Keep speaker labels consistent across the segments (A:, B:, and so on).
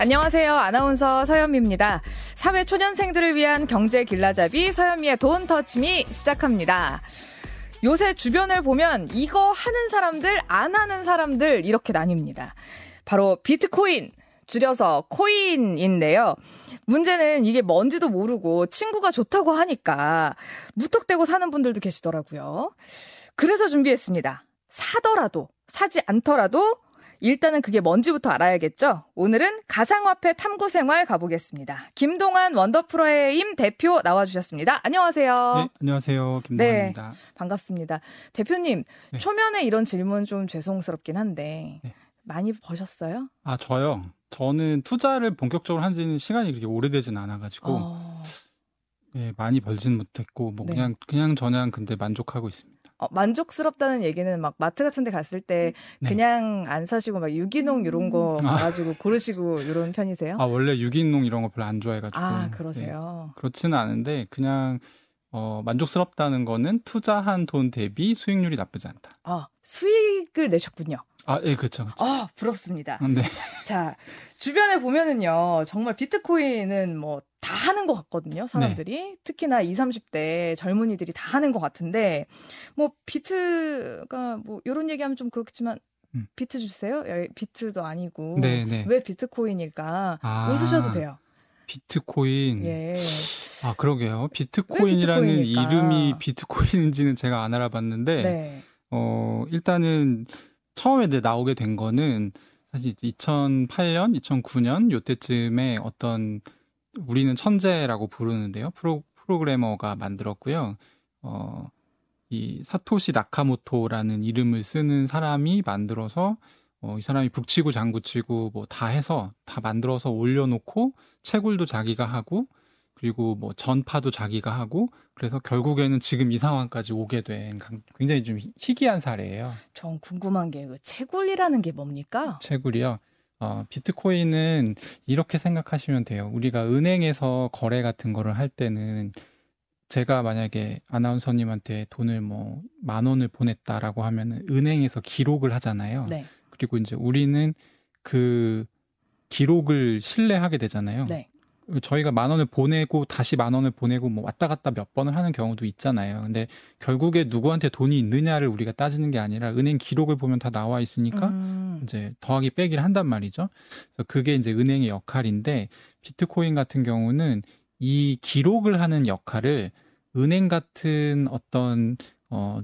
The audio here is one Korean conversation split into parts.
A: 안녕하세요. 아나운서 서현미입니다. 사회 초년생들을 위한 경제 길라잡이 서현미의 돈 터치미 시작합니다. 요새 주변을 보면 이거 하는 사람들, 안 하는 사람들 이렇게 나뉩니다. 바로 비트코인, 줄여서 코인인데요. 문제는 이게 뭔지도 모르고 친구가 좋다고 하니까 무턱대고 사는 분들도 계시더라고요. 그래서 준비했습니다. 사더라도, 사지 않더라도 일단은 그게 뭔지부터 알아야겠죠? 오늘은 가상화폐 탐구 생활 가보겠습니다. 김동환 원더프로임 대표 나와주셨습니다. 안녕하세요.
B: 네, 안녕하세요. 김동환입니다.
A: 네, 반갑습니다. 대표님, 네. 초면에 이런 질문 좀 죄송스럽긴 한데, 네. 많이 버셨어요?
B: 아, 저요? 저는 투자를 본격적으로 한 지는 시간이 그렇게 오래되진 않아가지고, 어... 네, 많이 벌진 못했고, 뭐, 네. 그냥, 그냥 저냥 근데 만족하고 있습니다.
A: 어, 만족스럽다는 얘기는 막 마트 같은 데 갔을 때 네. 그냥 안 사시고 막 유기농 이런 거 음. 아. 고르시고 이런 편이세요?
B: 아, 원래 유기농 이런 거 별로 안 좋아해가지고.
A: 아, 그러세요?
B: 네. 그렇지는 않은데 그냥 어, 만족스럽다는 거는 투자한 돈 대비 수익률이 나쁘지 않다.
A: 아, 수익을 내셨군요.
B: 아, 예, 그렇죠. 그렇죠.
A: 아, 부럽습니다. 네. 자, 주변에 보면은요, 정말 비트코인은 뭐 다 하는 것 같거든요, 사람들이. 네. 특히나 20, 30대 젊은이들이 다 하는 것 같은데, 뭐, 비트가 뭐, 요런 얘기하면 좀 그렇겠지만, 음. 비트 주세요? 비트도 아니고. 네, 네. 왜 비트코인일까? 아, 웃으셔도 돼요.
B: 비트코인. 예. 아, 그러게요. 비트코인이라는 이름이 비트코인인지는 제가 안 알아봤는데, 네. 어, 일단은 처음에 이제 나오게 된 거는 사실 2008년, 2009년 요때쯤에 어떤 우리는 천재라고 부르는데요. 프로 프로그래머가 만들었고요. 어, 이 사토시 나카모토라는 이름을 쓰는 사람이 만들어서 어, 이 사람이 북치고 장구치고 뭐 다 해서 다 만들어서 올려놓고 채굴도 자기가 하고 그리고 뭐 전파도 자기가 하고 그래서 결국에는 지금 이 상황까지 오게 된 굉장히 좀 희귀한 사례예요.
A: 전 궁금한 게 그 채굴이라는 게 뭡니까?
B: 채굴이요. 어, 비트코인은 이렇게 생각하시면 돼요. 우리가 은행에서 거래 같은 거를 할 때는 제가 만약에 아나운서님한테 돈을 뭐 만 원을 보냈다라고 하면은 은행에서 기록을 하잖아요. 네. 그리고 이제 우리는 그 기록을 신뢰하게 되잖아요. 네. 저희가 만 원을 보내고 다시 만 원을 보내고 뭐 왔다 갔다 몇 번을 하는 경우도 있잖아요. 근데 결국에 누구한테 돈이 있느냐를 우리가 따지는 게 아니라 은행 기록을 보면 다 나와 있으니까 음. 이제 더하기 빼기를 한단 말이죠. 그래서 그게 이제 은행의 역할인데 비트코인 같은 경우는 이 기록을 하는 역할을 은행 같은 어떤 어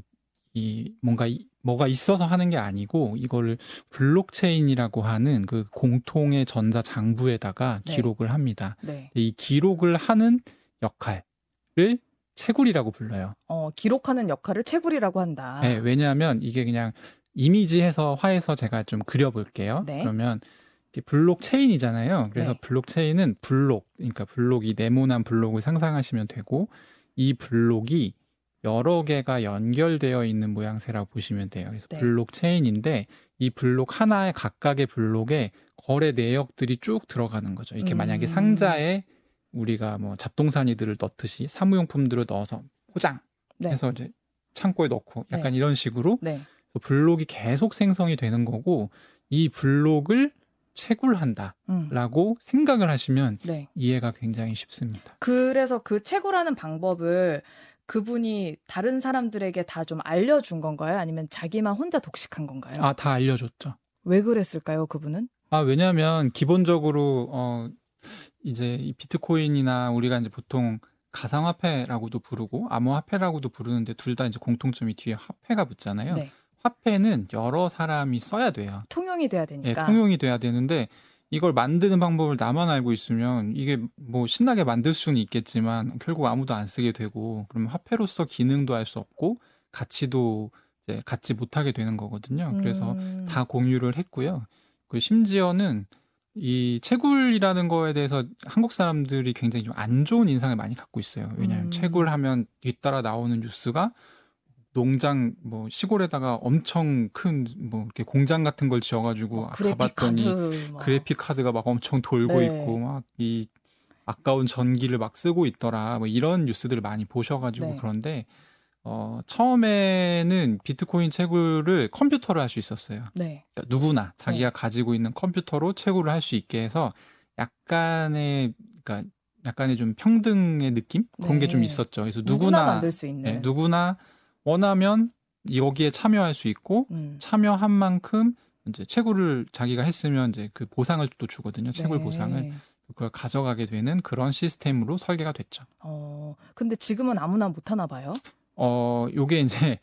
B: 이 뭔가 뭐가 있어서 하는 게 아니고 이거를 블록체인이라고 하는 그 공통의 전자 장부에다가 네. 기록을 합니다. 네. 이 기록을 하는 역할을 채굴이라고 불러요.
A: 어, 기록하는 역할을 채굴이라고 한다.
B: 네, 왜냐하면 이게 그냥 이미지해서 화해서 제가 좀 그려볼게요. 네. 그러면 블록체인이잖아요. 그래서 네. 블록체인은 블록, 그러니까 블록이 네모난 블록을 상상하시면 되고 이 블록이 여러 개가 연결되어 있는 모양새라고 보시면 돼요. 그래서 네. 블록 체인인데 이 블록 하나의 각각의 블록에 거래 내역들이 쭉 들어가는 거죠. 이렇게 음. 만약에 상자에 우리가 뭐 잡동사니들을 넣듯이 사무용품들을 넣어서 포장 네. 해서 이제 창고에 넣고 약간 네. 이런 식으로 네. 블록이 계속 생성이 되는 거고 이 블록을 채굴한다라고 음. 생각을 하시면 네. 이해가 굉장히 쉽습니다.
A: 그래서 그 채굴하는 방법을 그분이 다른 사람들에게 다 좀 알려준 건가요? 아니면 자기만 혼자 독식한 건가요?
B: 아, 다 알려줬죠.
A: 왜 그랬을까요, 그분은?
B: 아, 왜냐하면 기본적으로, 어, 이제 이 비트코인이나 우리가 이제 보통 가상화폐라고도 부르고 암호화폐라고도 부르는데 둘 다 이제 공통점이 뒤에 화폐가 붙잖아요. 네. 화폐는 여러 사람이 써야 돼요.
A: 통용이 돼야 되니까.
B: 네, 통용이 돼야 되는데 이걸 만드는 방법을 나만 알고 있으면 이게 뭐 신나게 만들 수는 있겠지만 결국 아무도 안 쓰게 되고 그러면 화폐로서 기능도 할수 없고 가치도 이제 갖지 못하게 되는 거거든요. 그래서 음. 다 공유를 했고요. 그 심지어는 이 채굴이라는 거에 대해서 한국 사람들이 굉장히 좀 안 좋은 인상을 많이 갖고 있어요. 왜냐하면 음. 채굴하면 뒤따라 나오는 뉴스가 농장 뭐 시골에다가 엄청 큰 뭐 이렇게 공장 같은 걸 지어가지고 뭐 가봤더니 카드, 그래픽 카드가 막 엄청 돌고 네. 있고 막 이 아까운 전기를 막 쓰고 있더라 뭐 이런 뉴스들을 많이 보셔가지고 네. 그런데 어 처음에는 비트코인 채굴을 컴퓨터로 할 수 있었어요. 네. 그러니까 누구나 자기가 네. 가지고 있는 컴퓨터로 채굴을 할 수 있게 해서 약간의 그러니까 약간의 좀 평등의 느낌 그런 게좀
A: 네.
B: 있었죠. 그래서
A: 누구나,
B: 누구나
A: 만들 수 있는.
B: 네, 누구나 원하면 여기에 참여할 수 있고
A: 음.
B: 참여한 만큼 이제 채굴을 자기가 했으면 이제 그 보상을 또 주거든요. 채굴
A: 네.
B: 보상을 그걸 가져가게 되는 그런 시스템으로 설계가 됐죠.
A: 어, 근데 지금은 아무나 못 하나 봐요.
B: 어, 요게 이제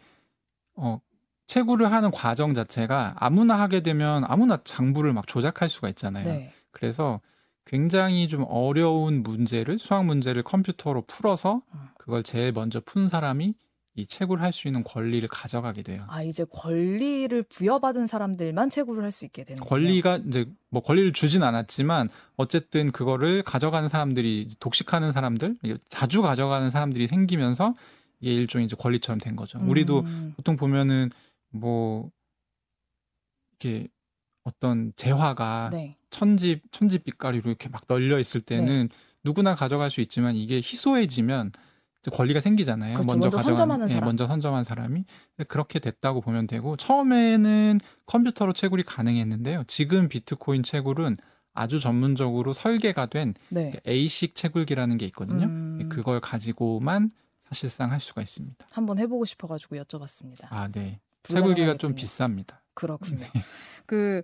B: 어 채굴을 하는 과정 자체가 아무나 하게 되면 아무나 장부를 막 조작할 수가 있잖아요.
A: 네.
B: 그래서 굉장히 좀 어려운 문제를 수학 문제를 컴퓨터로 풀어서
A: 음.
B: 그걸 제일 먼저 푼 사람이 이 채굴할 수 있는 권리를 가져가게 돼요.
A: 아, 이제 권리를 부여받은 사람들만 채굴을 할 수 있게 되는
B: 권리가 이제 뭐 권리를 주진 않았지만 어쨌든 그거를 가져가는 사람들이 독식하는 사람들 자주 가져가는 사람들이 생기면서 이게 일종의 이제 권리처럼 된 거죠. 우리도
A: 음.
B: 보통 보면은 뭐 이렇게 어떤 재화가
A: 네.
B: 천지 천지 빛깔이로 이렇게 막 널려 있을 때는 누구나 가져갈 수 있지만 이게 희소해지면 권리가 생기잖아요.
A: 그렇죠. 먼저
B: 가져간-
A: 선점하는
B: 예,
A: 사람.
B: 먼저 선점한 사람이 그렇게 됐다고 보면 되고 처음에는 컴퓨터로 채굴이 가능했는데요. 지금 비트코인 채굴은 아주 전문적으로 설계가 된
A: 네.
B: A식 채굴기라는 게 있거든요.
A: 음,
B: 그걸 가지고만 사실상 할 수가 있습니다.
A: 한번 해보고 싶어가지고 여쭤봤습니다.
B: 아, 네. 채굴기가 좀 비쌉니다.
A: 그렇군요. 그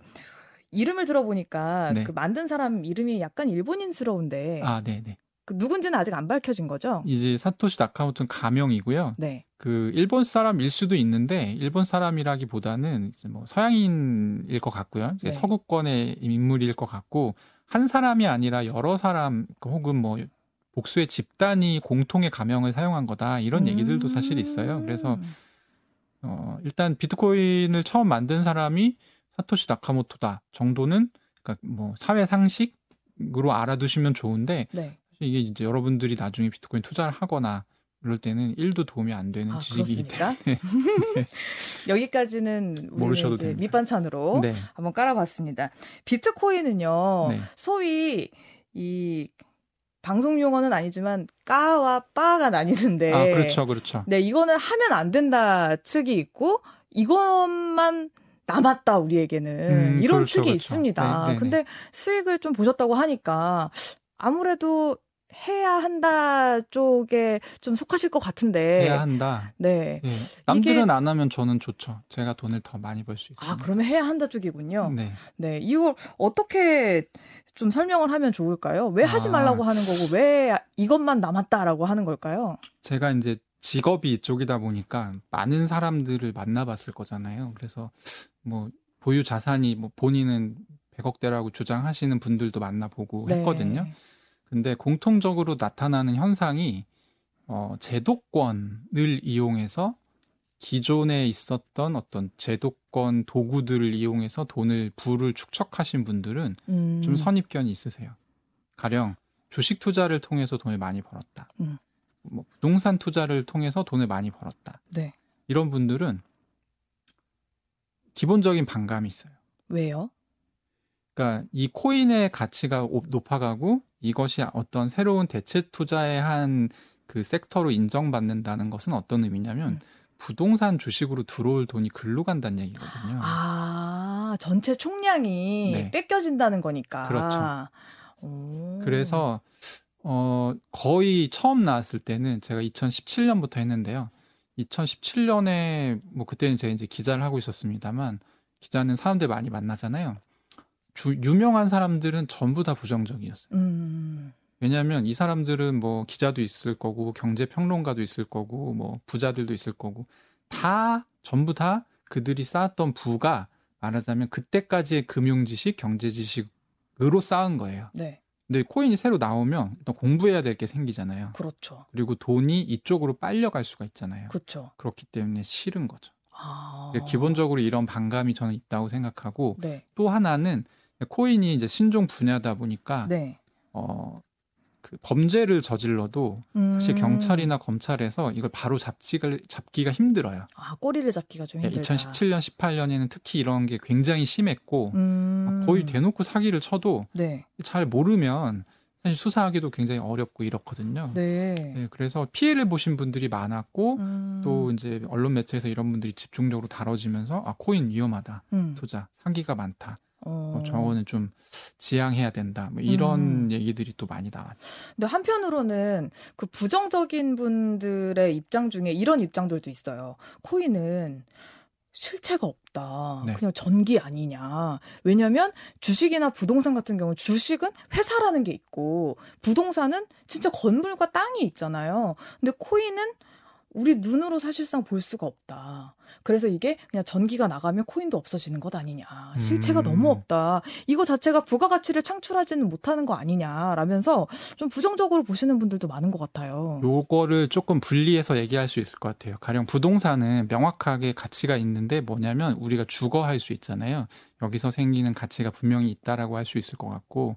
A: 이름을 들어보니까
B: 네.
A: 그 만든 사람 이름이 약간 일본인스러운데
B: 아, 네, 네.
A: 그 누군지는 아직 안 밝혀진 거죠?
B: 이제 사토시 나카모토는 가명이고요.
A: 네.
B: 그 일본 사람일 수도 있는데 일본 사람이라기보다는 이제 뭐 서양인일 것 같고요. 이제
A: 네.
B: 서구권의 인물일 것 같고 한 사람이 아니라 여러 사람 혹은 뭐 복수의 집단이 공통의 가명을 사용한 거다 이런 얘기들도 사실 있어요. 그래서
A: 음.
B: 어, 일단 비트코인을 처음 만든 사람이 사토시 나카모토다 정도는 그러니까 뭐 사회 상식으로 알아두시면 좋은데
A: 네.
B: 이게 이제 여러분들이 나중에 비트코인 투자를 하거나 이럴 때는 1도 도움이 안 되는
A: 아,
B: 지식이기
A: 그렇습니까?
B: 때문에
A: 여기까지는
B: 모르셔도
A: 이제
B: 됩니다.
A: 밑반찬으로
B: 네.
A: 한번 깔아봤습니다. 비트코인은요,
B: 네.
A: 소위 이 방송 용어는 아니지만 까와 빠가 나뉘는데,
B: 아, 그렇죠. 그렇죠.
A: 네 이거는 하면 안 된다 측이 있고 이것만 남았다 우리에게는
B: 음,
A: 이런
B: 그렇죠,
A: 측이
B: 그렇죠.
A: 있습니다.
B: 네, 네,
A: 근데 수익을 좀 보셨다고 하니까 아무래도 해야 한다 쪽에 좀 속하실 것 같은데,
B: 해야 한다.
A: 네.
B: 예. 남들은 안 하면 저는 좋죠. 제가 돈을 더 많이 벌 수 있어요.
A: 아 그러면 해야 한다 쪽이군요.
B: 네.
A: 네, 이걸 어떻게 좀 설명을 하면 좋을까요? 왜 하지
B: 아.
A: 말라고 하는 거고 왜 이것만 남았다라고 하는 걸까요?
B: 제가 이제 직업이 이쪽이다 보니까 많은 사람들을 만나봤을 거잖아요. 그래서 뭐 보유 자산이 뭐 본인은 100억대라고 주장하시는 분들도 만나보고
A: 네.
B: 했거든요. 근데 공통적으로 나타나는 현상이 어, 제도권을 이용해서 기존에 있었던 어떤 제도권 도구들을 이용해서 돈을 부를 축적하신 분들은
A: 음,
B: 좀 선입견이 있으세요. 가령 주식 투자를 통해서 돈을 많이 벌었다.
A: 음.
B: 뭐 부동산 투자를 통해서 돈을 많이 벌었다.
A: 네,
B: 이런 분들은 기본적인 반감이 있어요.
A: 왜요?
B: 그러니까 이 코인의 가치가 오- 높아가고 이것이 어떤 새로운 대체 투자의 한 그 섹터로 인정받는다는 것은 어떤 의미냐면
A: 음.
B: 부동산 주식으로 들어올 돈이 글로 간다는 얘기거든요.
A: 아 전체 총량이
B: 네.
A: 뺏겨진다는 거니까.
B: 그렇죠.
A: 오.
B: 그래서 어 거의 처음 나왔을 때는 제가 2017년부터 했는데요. 2017년에 뭐 그때는 제가 이제 기자를 하고 있었습니다만 기자는 사람들 많이 만나잖아요. 주 유명한 사람들은 전부 다 부정적이었어요.
A: 음,
B: 왜냐하면 이 사람들은 뭐 기자도 있을 거고 경제 평론가도 있을 거고 뭐 부자들도 있을 거고 다 전부 다 그들이 쌓았던 부가 말하자면 그때까지의 금융 지식, 경제 지식으로 쌓은 거예요.
A: 네,
B: 근데 코인이 새로 나오면 일단 공부해야 될 게 생기잖아요.
A: 그렇죠,
B: 그리고 돈이 이쪽으로 빨려갈 수가 있잖아요.
A: 그렇죠.
B: 그렇기 때문에 싫은 거죠.
A: 아,
B: 그러니까 기본적으로 이런 반감이 저는 있다고 생각하고
A: 네,
B: 또 하나는 코인이 이제 신종 분야다 보니까
A: 네.
B: 어, 그 범죄를 저질러도 사실
A: 음.
B: 경찰이나 검찰에서 이걸 바로 잡기가, 잡기가 힘들어요.
A: 아 꼬리를 잡기가 좀 힘들다.
B: 2017년, 18년에는 특히 이런 게 굉장히 심했고
A: 음,
B: 거의 대놓고 사기를 쳐도
A: 네,
B: 잘 모르면 사실 수사하기도 굉장히 어렵고 이렇거든요.
A: 네.
B: 네, 그래서 피해를 보신 분들이 많았고
A: 음,
B: 또 이제 언론 매체에서 이런 분들이 집중적으로 다뤄지면서 아 코인 위험하다
A: 음,
B: 투자 사기가 많다 어. 어, 저거는 좀 지양해야 된다. 뭐 이런 음. 얘기들이 또 많이 나왔죠.
A: 근데 한편으로는 그 부정적인 분들의 입장 중에 이런 입장들도 있어요. 코인은 실체가 없다. 네. 그냥 전기 아니냐. 왜냐면 주식이나 부동산 같은 경우 주식은 회사라는 게 있고 부동산은 진짜 건물과 땅이 있잖아요. 근데 코인은 우리 눈으로 사실상 볼 수가 없다. 그래서 이게 그냥 전기가 나가면 코인도 없어지는 것 아니냐. 실체가 음. 너무 없다. 이거 자체가 부가가치를 창출하지는 못하는 거 아니냐라면서 좀 부정적으로 보시는 분들도 많은 것 같아요.
B: 요거를 조금 분리해서 얘기할 수 있을 것 같아요. 가령 부동산은 명확하게 가치가 있는데 뭐냐면 우리가 주거할 수 있잖아요. 여기서 생기는 가치가 분명히 있다라고 할 수 있을 것 같고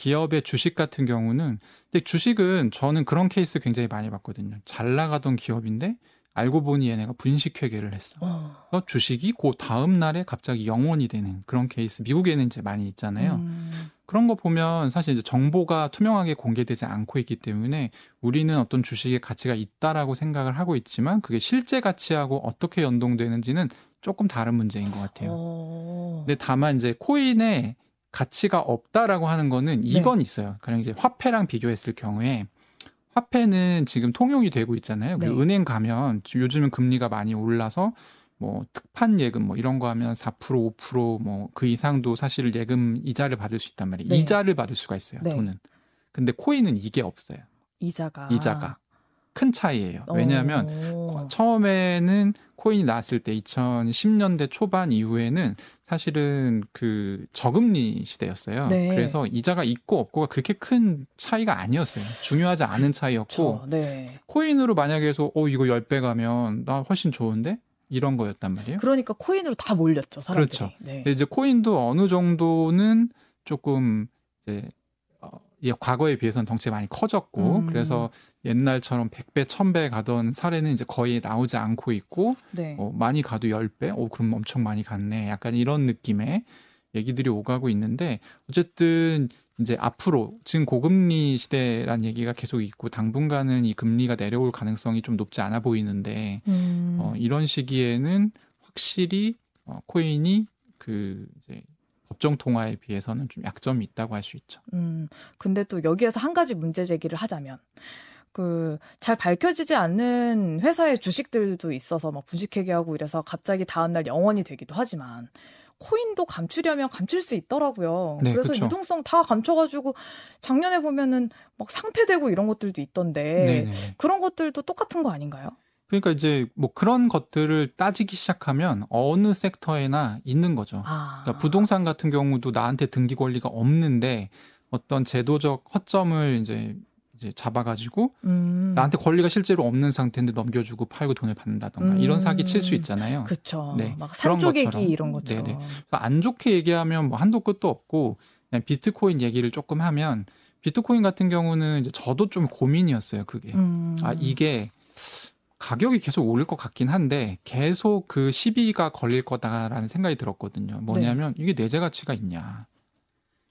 B: 기업의 주식 같은 경우는 근데 주식은 저는 그런 케이스 굉장히 많이 봤거든요. 잘 나가던 기업인데 알고 보니 얘네가 분식 회계를 했어. 어. 그래서 주식이 그 다음 날에 갑자기 영원이 되는 그런 케이스 미국에는 이제 많이 있잖아요. 음. 그런 거 보면 사실 이제 정보가 투명하게 공개되지 않고 있기 때문에 우리는 어떤 주식의 가치가 있다라고 생각을 하고 있지만 그게 실제 가치하고 어떻게 연동되는지는 조금 다른 문제인 것 같아요. 어. 근데 다만 이제 코인에 가치가 없다라고 하는 거는 네. 이건 네. 있어요. 그냥 이제 화폐랑 비교했을 경우에 화폐는 지금 통용이 되고 있잖아요. 네. 은행 가면 요즘은 금리가 많이 올라서 뭐 특판 예금 뭐 이런 거 하면 4% 5%뭐 그 이상도 사실 예금 이자를 받을 수 있단 말이에요. 네. 이자를 받을 수가 있어요. 네. 돈은. 근데 코인은 이게 없어요.
A: 이자가
B: 이자가 큰 차이예요. 왜냐하면 오. 처음에는 코인이 나왔을 때 2010년대 초반 이후에는 사실은 그 저금리 시대였어요. 네. 그래서 이자가 있고 없고가 그렇게 큰 차이가 아니었어요. 중요하지 않은 차이였고 네. 코인으로 만약에 해서 어 이거 10배 가면 나 훨씬 좋은데 이런 거였단 말이에요.
A: 그러니까 코인으로 다 몰렸죠, 사람들이.
B: 그렇죠. 네. 이제 코인도 어느 정도는 조금 이제 어, 과거에 비해서는 덩치가 많이 커졌고 음. 그래서 옛날처럼 100배, 1000배 가던 사례는 이제 거의 나오지 않고 있고 네. 어, 많이 가도 10배? 어 그럼 엄청 많이 갔네. 약간 이런 느낌의 얘기들이 오가고 있는데 어쨌든 이제 앞으로 지금 고금리 시대란 얘기가 계속 있고 당분간은 이 금리가 내려올 가능성이 좀 높지 않아 보이는데 음. 어, 이런 시기에는 확실히 어, 코인이 그 이제 법정 통화에 비해서는 좀 약점이 있다고 할 수 있죠.
A: 음, 근데 또 여기에서 한 가지 문제 제기를 하자면 그 잘 밝혀지지 않는 회사의 주식들도 있어서 막 부식회계하고 이래서 갑자기 다음날 영원이 되기도 하지만 코인도 감추려면 감출 수 있더라고요. 네, 그래서 그쵸. 유동성 다 감춰가지고 작년에 보면은 막 상폐되고 이런 것들도 있던데 네네. 그런 것들도 똑같은 거 아닌가요?
B: 그러니까 이제 뭐 그런 것들을 따지기 시작하면 어느 섹터에나 있는 거죠. 아. 그러니까 부동산 같은 경우도 나한테 등기 권리가 없는데 어떤 제도적 허점을 이제 이제 잡아가지고 음. 나한테 권리가 실제로 없는 상태인데 넘겨주고 팔고 돈을 받는다던가 음. 이런 사기 칠 수 있잖아요.
A: 그렇죠. 네. 막 산조개기 이런 것처럼. 네네.
B: 안 좋게 얘기하면 뭐 한도 끝도 없고 그냥 비트코인 얘기를 조금 하면 비트코인 같은 경우는 이제 저도 좀 고민이었어요. 그게 음. 아 이게 가격이 계속 오를 것 같긴 한데 계속 그 시비가 걸릴 거다라는 생각이 들었거든요. 뭐냐면 네. 이게 내재 가치가 있냐.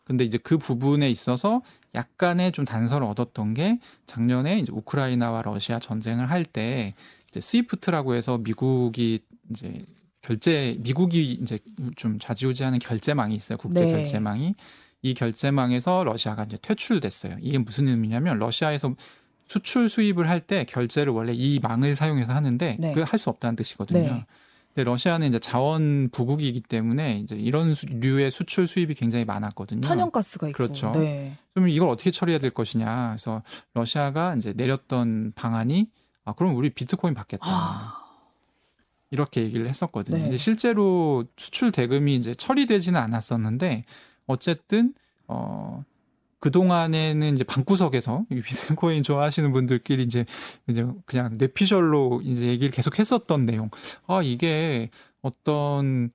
B: 근데 이제 그 부분에 있어서 약간의 좀 단서를 얻었던 게 작년에 이제 우크라이나와 러시아 전쟁을 할 때 이제 스위프트라고 해서 미국이 이제 결제 미국이 이제 좀 좌지우지하는 결제망이 있어요. 국제 네. 결제망이 이 결제망에서 러시아가 이제 퇴출됐어요. 이게 무슨 의미냐면 러시아에서 수출 수입을 할 때 결제를 원래 이 망을 사용해서 하는데 네. 그게 할수 없다는 뜻이거든요. 네. 근데 러시아는 이제 자원 부국이기 때문에 이제 이런 류의 수출 수입이 굉장히 많았거든요.
A: 천연가스가 있고.
B: 그렇죠. 네. 그럼 이걸 어떻게 처리해야 될 것이냐. 그래서 러시아가 이제 내렸던 방안이 아 그럼 우리 비트코인 받겠다. 아. 이렇게 얘기를 했었거든요. 네. 실제로 수출 대금이 이제 처리되지는 않았었는데 어쨌든 어 그동안에는 이제 방구석에서 비트코인 좋아하시는 분들끼리 이제 이제 그냥 뇌피셜로 이제 얘기를 계속 했었던 내용. 아, 이게 어떤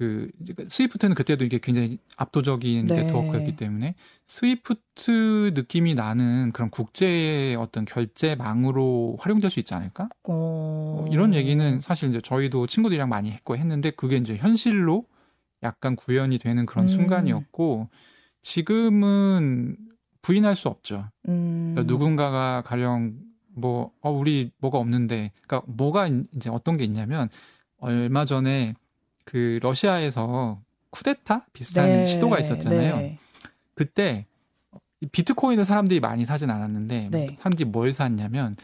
B: 그 스위프트는 그때도 이게 굉장히 압도적인 네. 네트워크였기 때문에 스위프트 느낌이 나는 그런 국제의 어떤 결제망으로 활용될 수 있지 않을까? 어... 이런 얘기는 사실 이제 저희도 친구들이랑 많이 했고 했는데 그게 이제 현실로 약간 구현이 되는 그런 음... 순간이었고 지금은 부인할 수 없죠. 음. 그러니까 누군가가 가령 뭐, 어, 우리 뭐가 없는데, 그러니까 뭐가 이제 어떤 게 있냐면, 얼마 전에 그 러시아에서 쿠데타 비슷한
A: 네,
B: 시도가 있었잖아요.
A: 네.
B: 그때 비트코인을 사람들이 많이 사진 않았는데
A: 네.
B: 사람들이 뭘 샀냐면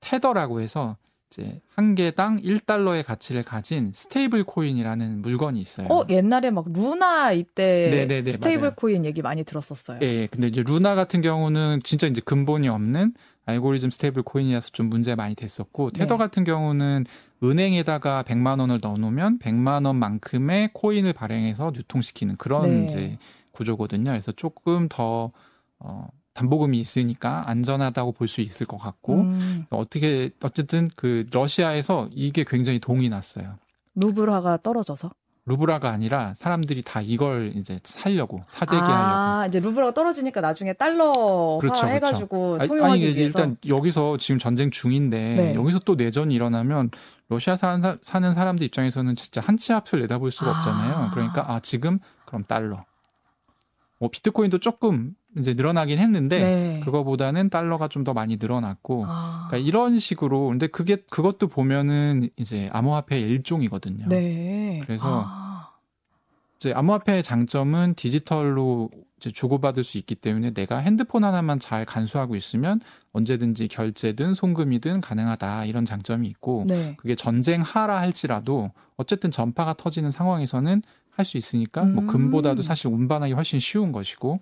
B: 테더라고 해서 이제 한 개당 1달러의 가치를 가진 stable 코인이라는 물건이 있어요.
A: 어 옛날에 막 루나 이때
B: 네네네,
A: stable
B: 맞아요.
A: 코인 얘기 많이 들었었어요.
B: 예, 근데 이제 루나 같은 경우는 진짜 이제 근본이 없는 알고리즘 stable 코인이라서 좀 문제 많이 됐었고 테더
A: 네.
B: 같은 경우는 은행에다가 100만 원을 넣어 놓으면 100만 원만큼의 코인을 발행해서 유통시키는 그런
A: 네.
B: 이제 구조거든요. 그래서 조금 더 어, 담보금이 있으니까 안전하다고 볼 수 있을 것 같고
A: 음,
B: 어떻게 어쨌든 그 러시아에서 이게 굉장히 동이 났어요.
A: 루브라가 떨어져서.
B: 루브라가 아니라 사람들이 다 이걸 이제 살려고 사재기 하려고.
A: 아 이제 루브라가 떨어지니까 나중에 달러화
B: 그렇죠,
A: 해가지고
B: 아니,
A: 통용하기
B: 아니, 이게
A: 위해서.
B: 일단 여기서 지금 전쟁 중인데
A: 네.
B: 여기서 또 내전이 일어나면 러시아 사는, 사- 사는 사람들 입장에서는 진짜 한치 앞을 내다볼 수가
A: 아.
B: 없잖아요. 그러니까 아 지금 그럼 달러. 뭐 비트코인도 조금 이제 늘어나긴 했는데
A: 네.
B: 그거보다는 달러가 좀 더 많이 늘어났고
A: 아,
B: 그러니까 이런 식으로 근데 그게 그것도 보면은 이제 암호화폐의 일종이거든요.
A: 네.
B: 그래서
A: 아,
B: 이제 암호화폐의 장점은 디지털로 이제 주고받을 수 있기 때문에 내가 핸드폰 하나만 잘 간수하고 있으면 언제든지 결제든 송금이든 가능하다 이런 장점이 있고
A: 네.
B: 그게 전쟁하라 할지라도 어쨌든 전파가 터지는 상황에서는 할 수 있으니까 뭐
A: 음.
B: 금보다도 사실 운반하기 훨씬 쉬운 것이고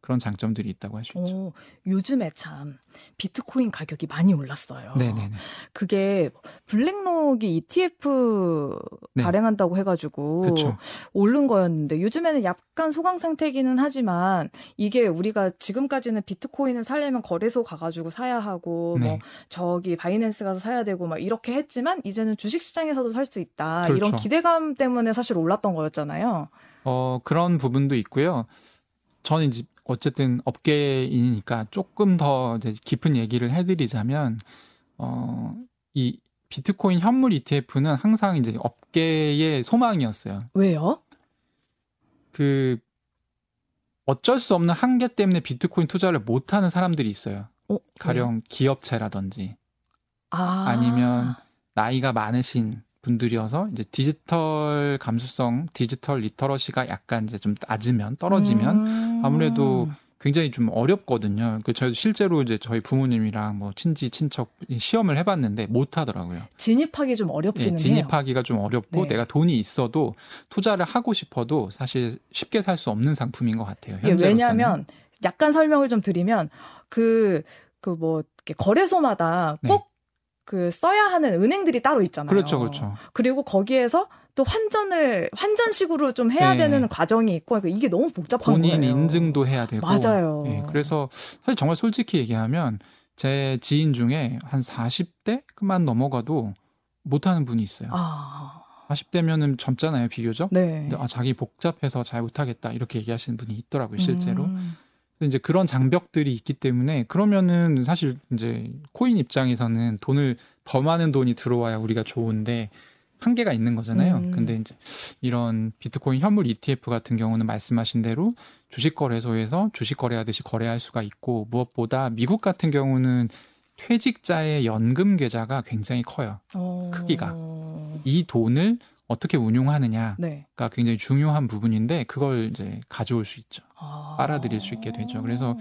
B: 그런 장점들이 있다고 할 수 있죠.
A: 오, 요즘에 참 비트코인 가격이 많이 올랐어요.
B: 네네네.
A: 그게 블랙록이 ETF
B: 네.
A: 발행한다고 해가지고
B: 그렇죠.
A: 오른 거였는데 요즘에는 약간 소강 상태기는 하지만 이게 우리가 지금까지는 비트코인을 사려면 거래소 가가지고 사야 하고 뭐
B: 네.
A: 저기 바이낸스 가서 사야 되고 막 이렇게 했지만 이제는 주식시장에서도 살 수 있다 이런
B: 그렇죠.
A: 기대감 때문에 사실 올랐던 거였잖아요.
B: 어, 그런 부분도 있고요. 저는 이제 어쨌든 업계인이니까 조금 더 깊은 얘기를 해드리자면, 어, 이 비트코인 현물 ETF는 항상 이제 업계의 소망이었어요.
A: 왜요?
B: 그, 어쩔 수 없는 한계 때문에 비트코인 투자를 못하는 사람들이 있어요.
A: 어, 왜요?
B: 가령 기업체라든지
A: 아,
B: 아니면 나이가 많으신 분들이어서 이제 디지털 감수성, 디지털 literacy가 약간 이제 좀 낮으면 떨어지면
A: 음.
B: 아무래도 굉장히 좀 어렵거든요. 그 저희 실제로 이제 저희 부모님이랑 뭐 친지 친척 시험을 해봤는데 못 하더라고요.
A: 진입하기 좀 어렵기는
B: 예,
A: 해요.
B: 진입하기가 좀 어렵고
A: 네.
B: 내가 돈이 있어도 투자를 하고 싶어도 사실 쉽게 살 수 없는 상품인 것 같아요. 현재로서는.
A: 왜냐하면 약간 설명을 좀 드리면 그 그뭐 거래소마다
B: 네.
A: 꼭 그 써야 하는 은행들이 따로 있잖아요.
B: 그렇죠, 그렇죠.
A: 그리고 거기에서 또 환전을 환전식으로 좀 해야
B: 네.
A: 되는 과정이 있고 그러니까 이게 너무 복잡한
B: 본인
A: 거예요.
B: 인증도 해야 되고.
A: 맞아요.
B: 예, 그래서 사실 정말 솔직히 얘기하면 제 지인 중에 한 40대만 넘어가도 못하는 분이 있어요.
A: 아,
B: 40대면은 젊잖아요, 비교적.
A: 네.
B: 근데 아, 자기 복잡해서 잘 못하겠다 이렇게 얘기하시는 분이 있더라고요, 실제로.
A: 음,
B: 이제 그런 장벽들이 있기 때문에 그러면은 사실 이제 코인 입장에서는 돈을 더 많은 돈이 들어와야 우리가 좋은데 한계가 있는 거잖아요.
A: 음.
B: 근데 이제 이런 비트코인 현물 ETF 같은 경우는 말씀하신 대로 주식 거래소에서 주식 거래하듯이 거래할 수가 있고 무엇보다 미국 같은 경우는 퇴직자의 연금 계좌가 굉장히 커요.
A: 어,
B: 크기가. 이 돈을 어떻게 운용하느냐가
A: 네.
B: 굉장히 중요한 부분인데 그걸 이제 가져올 수 있죠.
A: 아.
B: 빨아들일 수 있게 되죠. 그래서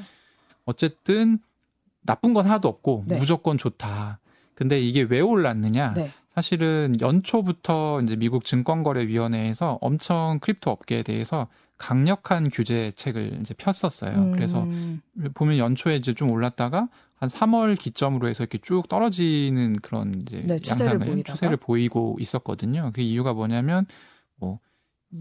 B: 어쨌든 나쁜 건 하나도 없고
A: 네.
B: 무조건 좋다. 근데 이게 왜 올랐느냐?
A: 네.
B: 사실은 연초부터 이제 미국 증권거래위원회에서 엄청 crypto 업계에 대해서 강력한 규제책을 이제 폈었어요. 그래서
A: 음,
B: 보면 연초에 이제 좀 올랐다가 한 3월 기점으로 해서 이렇게 쭉 떨어지는 그런 이제
A: 네, 추세를
B: 양상을
A: 보이다가.
B: 추세를 보이고 있었거든요. 그 이유가 뭐냐면 뭐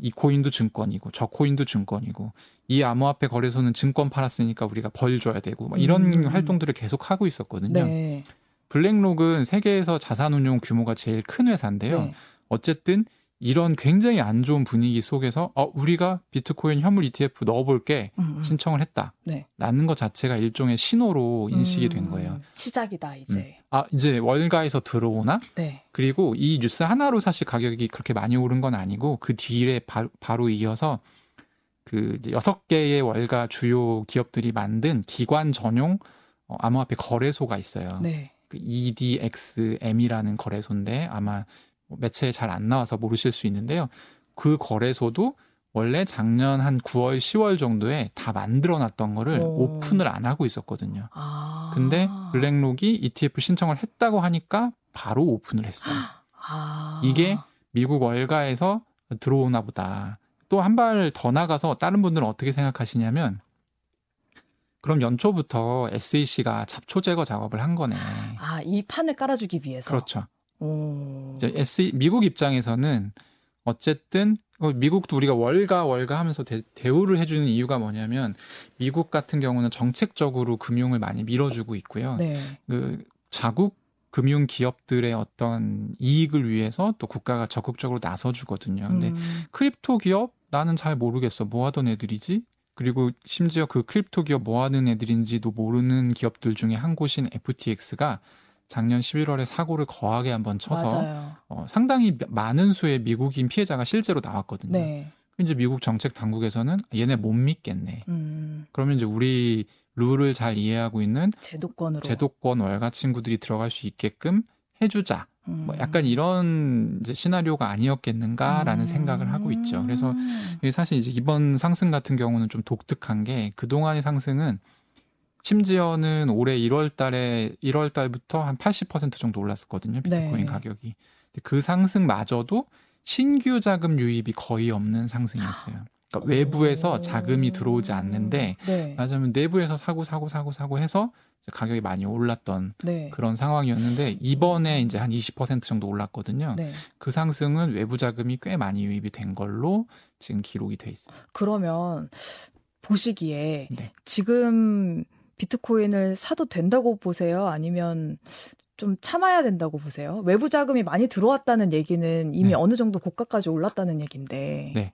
B: 이 코인도 증권이고 저 코인도 증권이고 이 암호화폐 거래소는 증권 팔았으니까 우리가 벌 줘야 되고 막 이런
A: 음.
B: 활동들을 계속 하고 있었거든요.
A: 네.
B: 블랙록은 세계에서 자산 운용 규모가 제일 큰 회사인데요.
A: 네.
B: 어쨌든 이런 굉장히 안 좋은 분위기 속에서 어 우리가 비트코인 현물 ETF 넣어볼게
A: 음, 음.
B: 신청을 했다.
A: 네.
B: 라는 것 자체가 일종의 신호로 인식이
A: 음,
B: 된 거예요.
A: 시작이다 이제.
B: 아 이제 월가에서 들어오나?
A: 네.
B: 그리고 이 뉴스 하나로 사실 가격이 그렇게 많이 오른 건 아니고 그 뒤에 바, 바로 이어서 그 여섯 개의 월가 주요 기업들이 만든 기관 전용 어, 암호화폐 거래소가 있어요.
A: 네.
B: 그 EDXM이라는 거래소인데 아마 뭐 매체에 잘 안 나와서 모르실 수 있는데요. 그 거래소도 원래 작년 한 9월, 10월 정도에 다 만들어 놨던 거를
A: 오.
B: 오픈을 안 하고 있었거든요.
A: 아.
B: 근데 블랙록이 ETF 신청을 했다고 하니까 바로 오픈을 했어요.
A: 아.
B: 이게 미국 월가에서 들어오나 보다. 또 한 발 더 나가서 다른 분들은 어떻게 생각하시냐면 그럼 연초부터 SEC가 잡초 제거 작업을 한 거네.
A: 아, 이 판을 깔아주기 위해서.
B: 그렇죠.
A: 오.
B: 이제 SE, 미국 입장에서는 어쨌든 어, 미국도 우리가 월가 월가 하면서 대, 대우를 해주는 이유가 뭐냐면 미국 같은 경우는 정책적으로 금융을 많이 밀어주고 있고요.
A: 네.
B: 그 자국 금융 기업들의 어떤 이익을 위해서 또 국가가 적극적으로 나서주거든요. 근데
A: 음.
B: crypto 기업 나는 잘 모르겠어. 뭐 하던 애들이지? 그리고 심지어 그 crypto 기업 뭐 하는 애들인지도 모르는 기업들 중에 한 곳인 FTX가 작년 11월에 사고를 거하게 한번 쳐서
A: 맞아요.
B: 어, 상당히 많은 수의 미국인 피해자가 실제로 나왔거든요.
A: 네.
B: 이제 미국 정책 당국에서는 얘네 못 믿겠네.
A: 음.
B: 그러면 이제 우리 룰을 잘 이해하고 있는
A: 제도권으로.
B: 제도권 월가 친구들이 들어갈 수 있게끔 해주자.
A: 음.
B: 뭐 약간 이런 이제 시나리오가 아니었겠는가라는
A: 음.
B: 생각을 하고 있죠. 그래서 이게 사실 이제 이번 상승 같은 경우는 좀 독특한 게 그동안의 상승은 심지어는 올해 1월 달에 1월 달부터 한 80% 정도 올랐었거든요. 비트코인
A: 네.
B: 가격이. 그 상승마저도 신규 자금 유입이 거의 없는 상승이었어요. 그러니까 외부에서
A: 오.
B: 자금이 들어오지 않는데
A: 네.
B: 맞으면 내부에서 사고 사고 사고 사고 해서 가격이 많이 올랐던
A: 네.
B: 그런 상황이었는데 이번에 이제 한 20% 정도 올랐거든요.
A: 네.
B: 그 상승은 외부 자금이 꽤 많이 유입이 된 걸로 지금 기록이 돼 있어요.
A: 그러면 보시기에
B: 네.
A: 지금 비트코인을 사도 된다고 보세요? 아니면 좀 참아야 된다고 보세요? 외부 자금이 많이 들어왔다는 얘기는 이미
B: 네.
A: 어느 정도 고가까지 올랐다는 얘기인데
B: 네.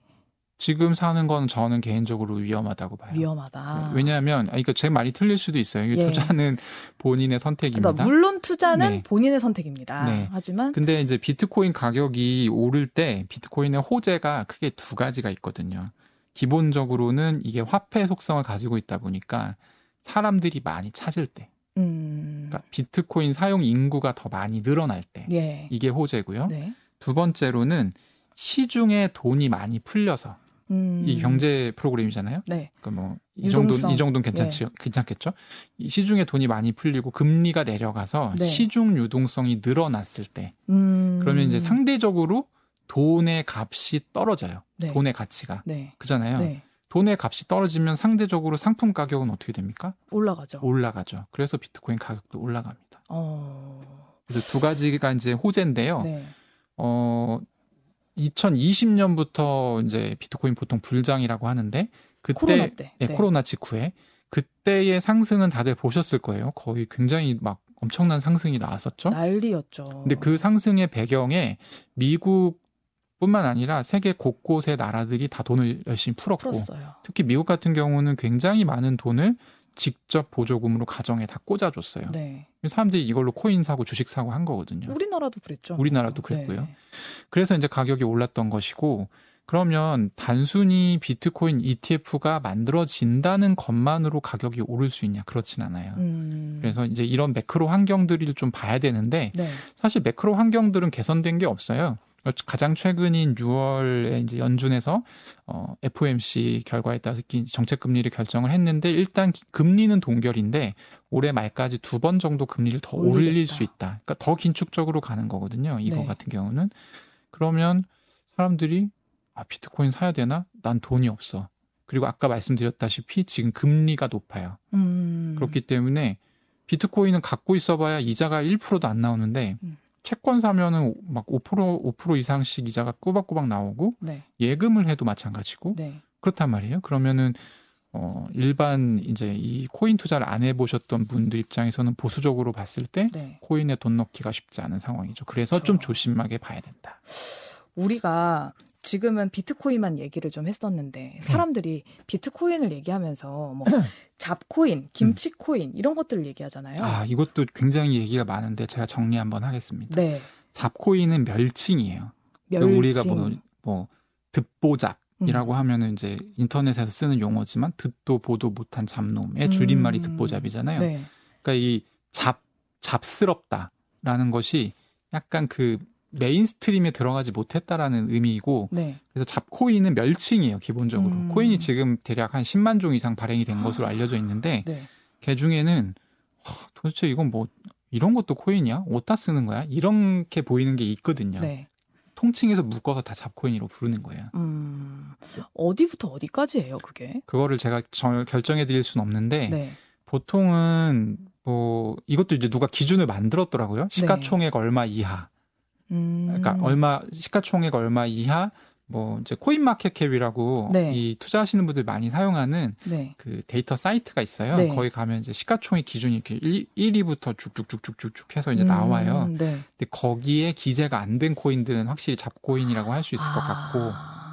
B: 지금 사는 건 저는 개인적으로 위험하다고 봐요.
A: 위험하다.
B: 왜냐하면 아, 이거 제 말이 틀릴 수도 있어요. 이게
A: 예.
B: 투자는 본인의 선택입니다.
A: 그러니까 물론 투자는
B: 네.
A: 본인의 선택입니다.
B: 네.
A: 하지만
B: 근데 이제 비트코인 가격이 오를 때 비트코인의 호재가 크게 두 가지가 있거든요. 기본적으로 는 이게 화폐 속성을 가지고 있다 보니까 사람들이 많이 찾을 때,
A: 음,
B: 그러니까 비트코인 사용 인구가 더 많이 늘어날 때
A: 예,
B: 이게 호재고요.
A: 네,
B: 두 번째로는 시중에 돈이 많이 풀려서
A: 음,
B: 이 경제 프로그램이잖아요.
A: 네,
B: 그러니까 뭐 이 정도
A: 유동성. 예.
B: 이 정도는 괜찮지 괜찮겠죠. 이 시중에 돈이 많이 풀리고 금리가 내려가서
A: 네.
B: 시중 유동성이 늘어났을 때
A: 음,
B: 그러면 이제 상대적으로 돈의 값이 떨어져요.
A: 네,
B: 돈의 가치가
A: 네,
B: 그잖아요.
A: 네,
B: 돈의 값이 떨어지면 상대적으로 상품 가격은 어떻게 됩니까?
A: 올라가죠.
B: 올라가죠. 그래서 비트코인 가격도 올라갑니다.
A: 어,
B: 그래서 두 가지가 이제 호재인데요.
A: 네,
B: 어 2020년부터 이제 비트코인 보통 불장이라고 하는데 그때
A: 코로나 때,
B: 예,
A: 네.
B: 코로나 직후에 그때의 상승은 다들 보셨을 거예요. 거의 굉장히 막 엄청난 상승이 나왔었죠.
A: 난리였죠.
B: 근데 그 상승의 배경에 미국 뿐만 아니라 세계 곳곳의 나라들이 다 돈을 열심히 풀었고
A: 풀었어요.
B: 특히 미국 같은 경우는 굉장히 많은 돈을 직접 보조금으로 가정에 다 꽂아줬어요.
A: 네,
B: 사람들이 이걸로 코인 사고 주식 사고 한 거거든요.
A: 우리나라도 그랬죠.
B: 우리나라도 그랬고요.
A: 네.
B: 그래서 이제 가격이 올랐던 것이고 그러면 단순히 비트코인 ETF가 만들어진다는 것만으로 가격이 오를 수 있냐 그렇진 않아요.
A: 음,
B: 그래서 이제 이런 매크로 환경들을 좀 봐야 되는데
A: 네,
B: 사실 매크로 환경들은 개선된 게 없어요. 가장 최근인 6월에 이제 연준에서 어, FOMC 결과에 따라서 기- 정책 금리를 결정을 했는데 일단 기- 금리는 동결인데 올해 말까지 두 번 정도 금리를 더 올릴
A: 올리겠다.
B: 수 있다. 그러니까 더 긴축적으로 가는 거거든요. 이거
A: 네.
B: 같은 경우는 그러면 사람들이 아 비트코인 사야 되나? 난 돈이 없어. 그리고 아까 말씀드렸다시피 지금 금리가 높아요.
A: 음,
B: 그렇기 때문에 비트코인은 갖고 있어봐야 이자가 1%도 안 나오는데
A: 음.
B: 채권 사면은 막 5% 5% 이상씩 이자가 꼬박꼬박 나오고
A: 네,
B: 예금을 해도 마찬가지고
A: 네,
B: 그렇단 말이에요. 그러면은 어 일반 이제 이 코인 투자를 안 해보셨던 분들 입장에서는 보수적으로 봤을 때
A: 네.
B: 코인에 돈 넣기가 쉽지 않은 상황이죠. 그래서 좀
A: 그렇죠.
B: 조심하게 봐야 된다.
A: 우리가 지금은 비트코인만 얘기를 좀 했었는데 사람들이 비트코인을 얘기하면서 뭐 잡코인, 김치코인 이런 것들을 얘기하잖아요.
B: 아 이것도 굉장히 얘기가 많은데 제가 정리 한번 하겠습니다.
A: 네.
B: 잡코인은 멸칭이에요.
A: 멸칭.
B: 우리가 뭐, 뭐 듣보잡 이라고
A: 음.
B: 하면은 이제 인터넷에서 쓰는 용어지만 듣도 보도 못한 잡놈의 줄임말이
A: 음.
B: 듣보잡이잖아요.
A: 네.
B: 그러니까 이 잡 잡스럽다라는 것이 약간 그 mainstream에 들어가지 못했다라는 의미이고
A: 네.
B: 그래서 잡코인은 멸칭이에요 기본적으로
A: 음.
B: 코인이 지금 대략 한 10만 종 이상 발행이 된 것으로 알려져 있는데
A: 네.
B: 그 중에는 하, 도대체 이건 뭐 이런 것도 코인이야? 어디다 쓰는 거야? 이렇게 보이는 게 있거든요.
A: 네.
B: 통칭해서 묶어서 다 잡코인이라고 부르는 거예요.
A: 음. 어디부터 어디까지예요, 그게?
B: 그거를 제가 저- 결정해 드릴 수는 없는데
A: 네.
B: 보통은 뭐 이것도 이제 누가 기준을 만들었더라고요. 시가총액 얼마 이하.
A: 음.
B: 그러니까 얼마 시가총액 얼마 이하 뭐 이제 CoinMarketCap이라고
A: 네.
B: 이 투자하시는 분들 많이 사용하는
A: 네.
B: 그 데이터 사이트가 있어요.
A: 네.
B: 거기 가면 이제 시가총액 기준이 이렇게 1, 1위부터 쭉쭉쭉쭉쭉쭉 해서 이제
A: 음,
B: 나와요.
A: 네.
B: 근데 거기에 기재가 안 된 코인들은 확실히 잡코인이라고 할 수 있을 것 같고
A: 아.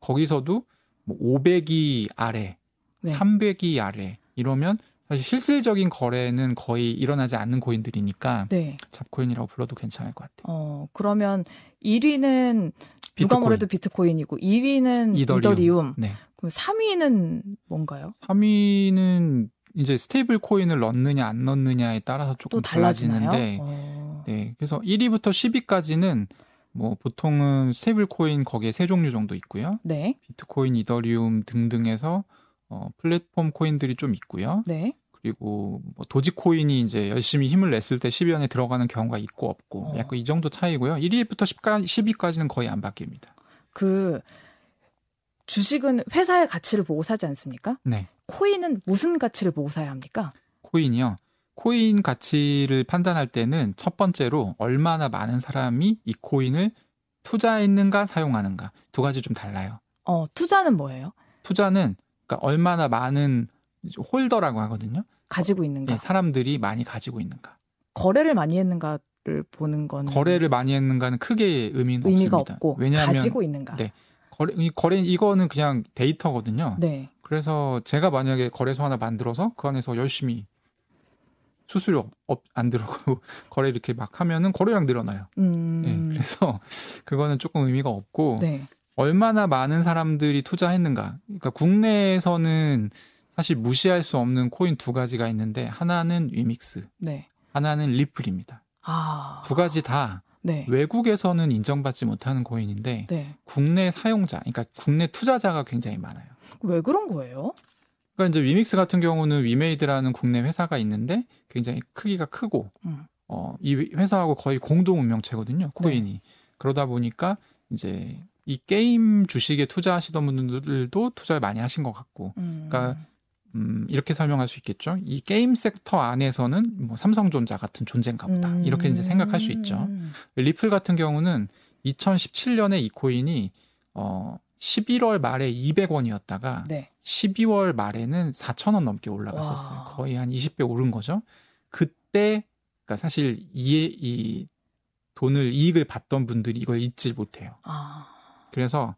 B: 거기서도 뭐 500이 아래,
A: 네.
B: 300이 아래 이러면 사실 실질적인 거래는 거의 일어나지 않는 코인들이니까
A: 네.
B: 잡코인이라고 불러도 괜찮을 것 같아요.
A: 어, 그러면 1위는 누가
B: 비트코인.
A: 뭐래도 비트코인이고 2위는
B: 이더리움.
A: 이더리움.
B: 네.
A: 그럼 3위는 뭔가요?
B: 3위는 이제 stable coin을 넣느냐 안 넣느냐에 따라서
A: 또
B: 조금? 달라지는데
A: 어.
B: 네. 그래서 1위부터 10위까지는 뭐 보통은 stable coin 거기에 세 종류 정도 있고요.
A: 네.
B: 비트코인, 이더리움 등등해서 어, 플랫폼 코인들이 좀 있고요.
A: 네.
B: 그리고 뭐 도지코인이 이제 열심히 힘을 냈을 때 10위 안에 들어가는 경우가 있고 없고
A: 어.
B: 약간 이 정도 차이고요. 1위부터 10까, 10위까지는 거의 안 바뀝니다.
A: 그 주식은 회사의 가치를 보고 사지 않습니까?
B: 네.
A: 코인은 무슨 가치를 보고 사야 합니까?
B: 코인이요. 코인 가치를 판단할 때는 첫 번째로 얼마나 많은 사람이 이 코인을 투자했는가 사용하는가 두 가지 좀 달라요.
A: 어, 투자는 뭐예요?
B: 투자는 그러니까 얼마나 많은 홀더라고 하거든요.
A: 가지고 있는가?
B: 예, 사람들이 많이 가지고 있는가.
A: 거래를 많이 했는가를 보는 건
B: 거래를 많이 했는가는 크게 의미는
A: 음. 의미가
B: 없습니다.
A: 없고
B: 왜냐하면
A: 가지고 있는가?
B: 네. 거래 이 거래 이거는 그냥 데이터거든요.
A: 네.
B: 그래서 제가 만약에 거래소 하나 만들어서 그 안에서 열심히 수수료 업, 안 들어가고 거래 이렇게 막 하면은 거래량 늘어나요.
A: 음.
B: 예, 그래서 그거는 조금 의미가 없고
A: 네.
B: 얼마나 많은 사람들이 투자했는가. 그러니까 국내에서는 사실 무시할 수 없는 코인 두 가지가 있는데 하나는 위믹스,
A: 네.
B: 하나는 리플입니다.
A: 아.
B: 두 가지 다
A: 네.
B: 외국에서는 인정받지 못하는 코인인데
A: 네.
B: 국내 사용자, 그러니까 국내 투자자가 굉장히 많아요.
A: 왜 그런 거예요?
B: 그러니까 이제 위믹스 같은 경우는 위메이드라는 국내 회사가 있는데 굉장히 크기가 크고
A: 음.
B: 어, 이 회사하고 거의 공동 운명체거든요.
A: 네.
B: 코인이. 그러다 보니까 이제 이 게임 주식에 투자하시던 분들도 투자를 많이 하신 것 같고,
A: 음.
B: 그러니까 음, 이렇게 설명할 수 있겠죠. 이 게임 섹터 안에서는 뭐 삼성전자 같은 존재인가 보다.
A: 음.
B: 이렇게 이제 생각할 수 있죠. 리플 같은 경우는 2017년에 이 코인이 어 11월 말에 200원이었다가
A: 네.
B: 12월 말에는 4,000원 넘게 올라갔었어요.
A: 와.
B: 거의 한 20배 오른 거죠. 그때 그러니까 사실 이, 이 돈을 이익을 봤던 분들이 이걸 잊질 못해요.
A: 아.
B: 그래서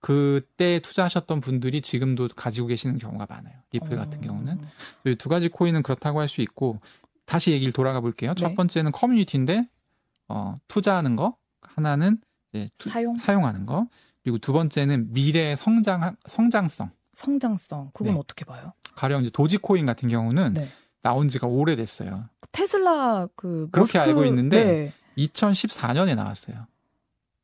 B: 그때 투자하셨던 분들이 지금도 가지고 계시는 경우가 많아요. 리플
A: 어.
B: 같은 경우는 이두 가지 코인은 그렇다고 할 수 있고 다시 얘기를 돌아가 볼게요.
A: 네.
B: 첫 번째는 커뮤니티인데 어, 투자하는 거 하나는 이제 투-
A: 사용
B: 사용하는 거 그리고 두 번째는 미래의 성장 성장성.
A: 성장성 그건
B: 네.
A: 어떻게 봐요?
B: 가령 이제 도지코인 같은 경우는
A: 네.
B: 나온 지가 오래됐어요.
A: 테슬라 그
B: 그렇게
A: 머스크-
B: 알고 있는데
A: 네.
B: 2014년에 나왔어요.